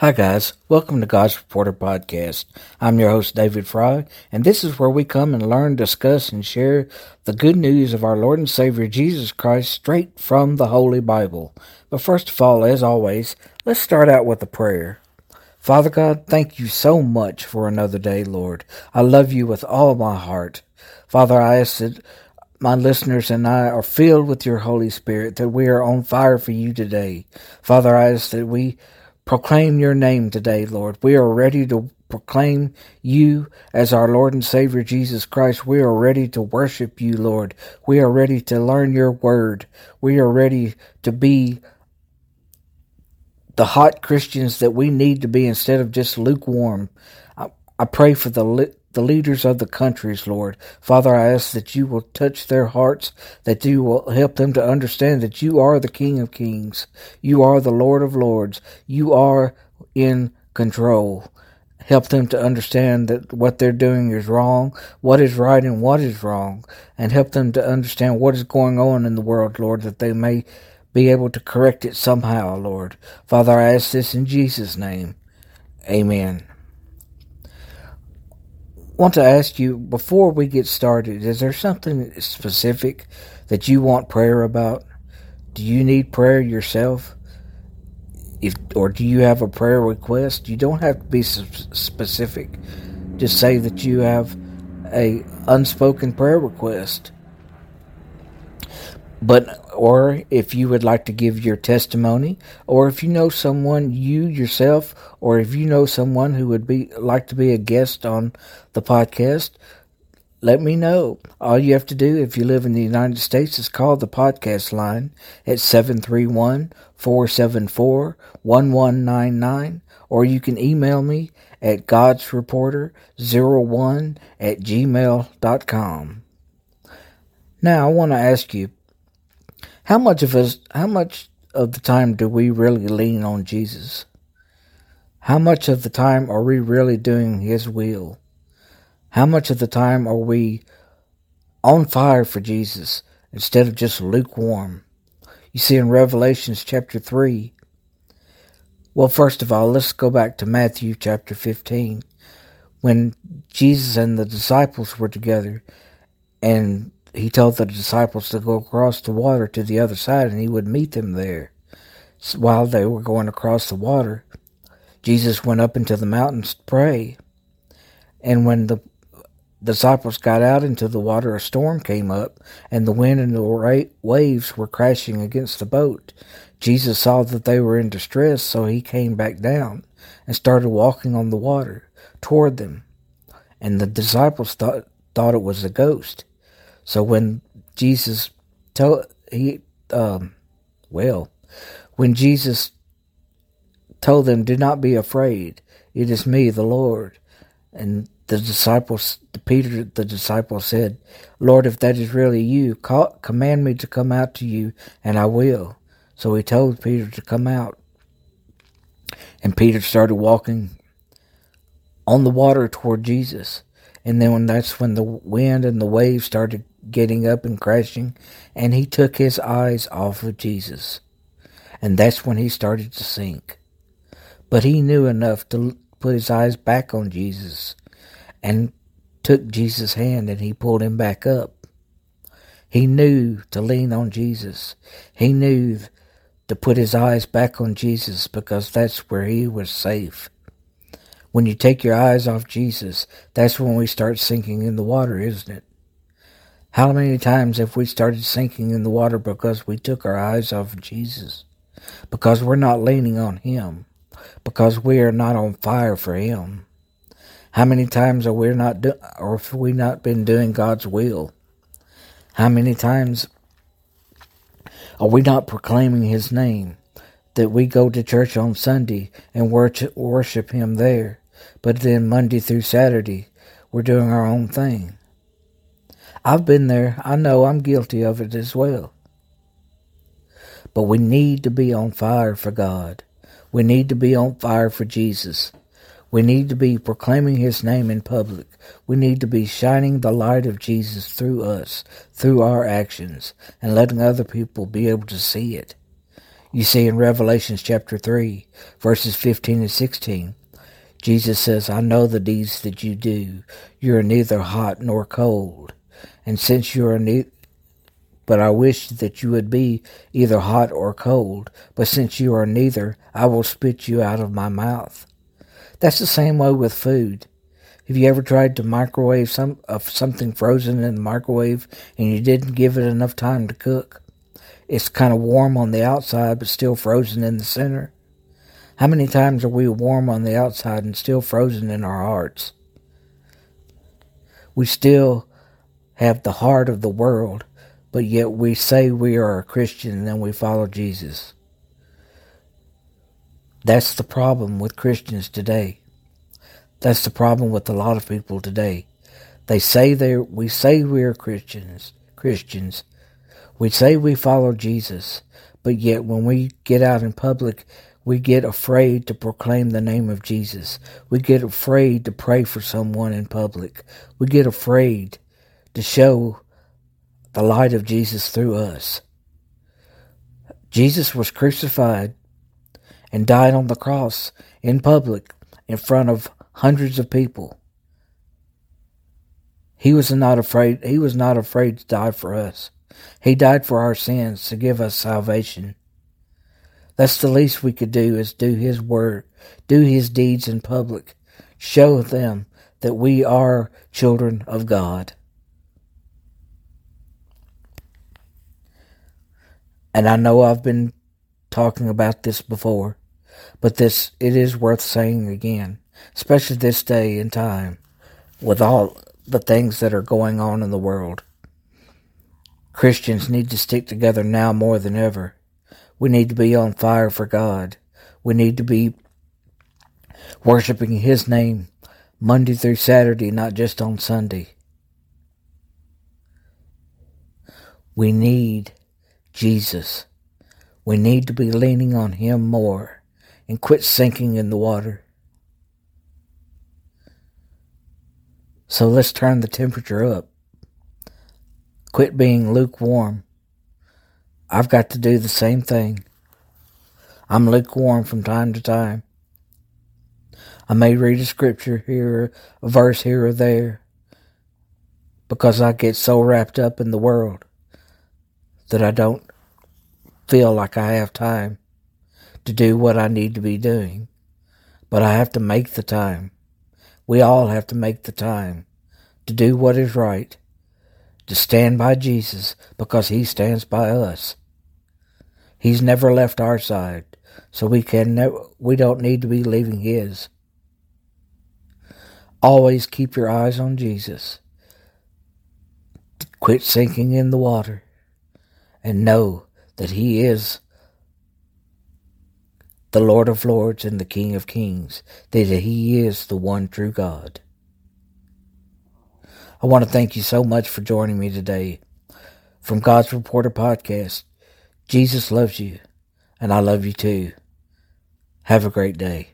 Hi, guys. Welcome to God's Reporter Podcast. I'm your host, David Fry, and this is where we come and learn, discuss, and share the good news of our Lord and Savior Jesus Christ straight from the Holy Bible. But first of all, as always, let's start out with a prayer. Father God, thank you so much for another day, Lord. I love you with all my heart. Father, I ask that my listeners and I are filled with your Holy Spirit, that we are on fire for you today. Father, I ask that we proclaim your name today, Lord. We are ready to proclaim you as our Lord and Savior Jesus Christ. We are ready to worship you, Lord. We are ready to learn your word. We are ready to be the hot Christians that we need to be instead of just lukewarm. I, I pray for the the leaders of the countries, Lord. Father, I ask that you will touch their hearts, that you will help them to understand that you are the King of Kings. You are the Lord of Lords. You are in control. Help them to understand that what they're doing is wrong, what is right and what is wrong, and help them to understand what is going on in the world, Lord, that they may be able to correct it somehow, Lord. Father, I ask this in Jesus' name. Amen want to ask you before we get started is there something specific that you want prayer about? Do you need prayer yourself? If or do you have a prayer request? You don't have to be specific. Just say that you have a unspoken prayer request but or if you would like to give your testimony or if you know someone you yourself or if you know someone who would be like to be a guest on the podcast let me know. All you have to do if you live in the united states is call the podcast line at 731-474-1199 or you can email me at godsreporter01 at gmail.com now i want to ask you how much of us, how much of the time do we really lean on Jesus? How much of the time are we really doing His will? How much of the time are we on fire for Jesus instead of just lukewarm? You see in Revelations chapter 3. Well, first of all, let's go back to Matthew chapter 15 when Jesus and the disciples were together and he told the disciples to go across the water to the other side and he would meet them there. So while they were going across the water, Jesus went up into the mountains to pray. And when the disciples got out into the water, a storm came up, and the wind and the waves were crashing against the boat. Jesus saw that they were in distress, so he came back down and started walking on the water toward them. And the disciples thought, thought it was a ghost. So when Jesus told he um well, when Jesus told them, "Do not be afraid. It is me, the Lord." And the disciples, Peter, the disciple said, "Lord, if that is really you, call, command me to come out to you, and I will." So he told Peter to come out, and Peter started walking on the water toward Jesus. And then when that's when the wind and the waves started getting up and crashing, and he took his eyes off of Jesus. And that's when he started to sink. But he knew enough to put his eyes back on Jesus and took Jesus' hand and he pulled him back up. He knew to lean on Jesus. He knew to put his eyes back on Jesus because that's where he was safe. When you take your eyes off Jesus, that's when we start sinking in the water, isn't it? How many times have we started sinking in the water because we took our eyes off Jesus? Because we're not leaning on Him. Because we are not on fire for Him. How many times are we not do- or have we not been doing God's will? How many times are we not proclaiming His name? That we go to church on Sunday and worship Him there, but then Monday through Saturday we're doing our own thing. I've been there. I know I'm guilty of it as well. But we need to be on fire for God. We need to be on fire for Jesus. We need to be proclaiming His name in public. We need to be shining the light of Jesus through us, through our actions, and letting other people be able to see it. You see in Revelations chapter 3, verses 15 and 16, Jesus says, I know the deeds that you do. You are neither hot nor cold. And since you are neither, but I wish that you would be either hot or cold. But since you are neither, I will spit you out of my mouth. That's the same way with food. Have you ever tried to microwave some of something frozen in the microwave and you didn't give it enough time to cook? It's kind of warm on the outside but still frozen in the center. How many times are we warm on the outside and still frozen in our hearts? We still have the heart of the world, but yet we say we are a Christian and then we follow Jesus. That's the problem with Christians today. That's the problem with a lot of people today. They say they we say we're Christians, Christians. We say we follow Jesus, but yet when we get out in public, we get afraid to proclaim the name of Jesus. We get afraid to pray for someone in public. We get afraid to show the light of Jesus through us. Jesus was crucified and died on the cross in public in front of hundreds of people. He was not afraid he was not afraid to die for us. He died for our sins to give us salvation. That's the least we could do is do his word, do his deeds in public, show them that we are children of God. And I know I've been talking about this before, but this it is worth saying again, especially this day and time with all the things that are going on in the world. Christians need to stick together now more than ever. We need to be on fire for God. We need to be worshiping His name Monday through Saturday, not just on Sunday. We need Jesus. We need to be leaning on Him more and quit sinking in the water. So let's turn the temperature up. Quit being lukewarm. I've got to do the same thing. I'm lukewarm from time to time. I may read a scripture here, a verse here or there, because I get so wrapped up in the world that I don't feel like I have time to do what I need to be doing. But I have to make the time. We all have to make the time to do what is right, to stand by Jesus because he stands by us. He's never left our side, so we can never, we don't need to be leaving his. Always keep your eyes on Jesus. Quit sinking in the water and know that He is the Lord of Lords and the King of Kings, that He is the one true God. I want to thank you so much for joining me today. From God's Reporter Podcast, Jesus loves you, and I love you too. Have a great day.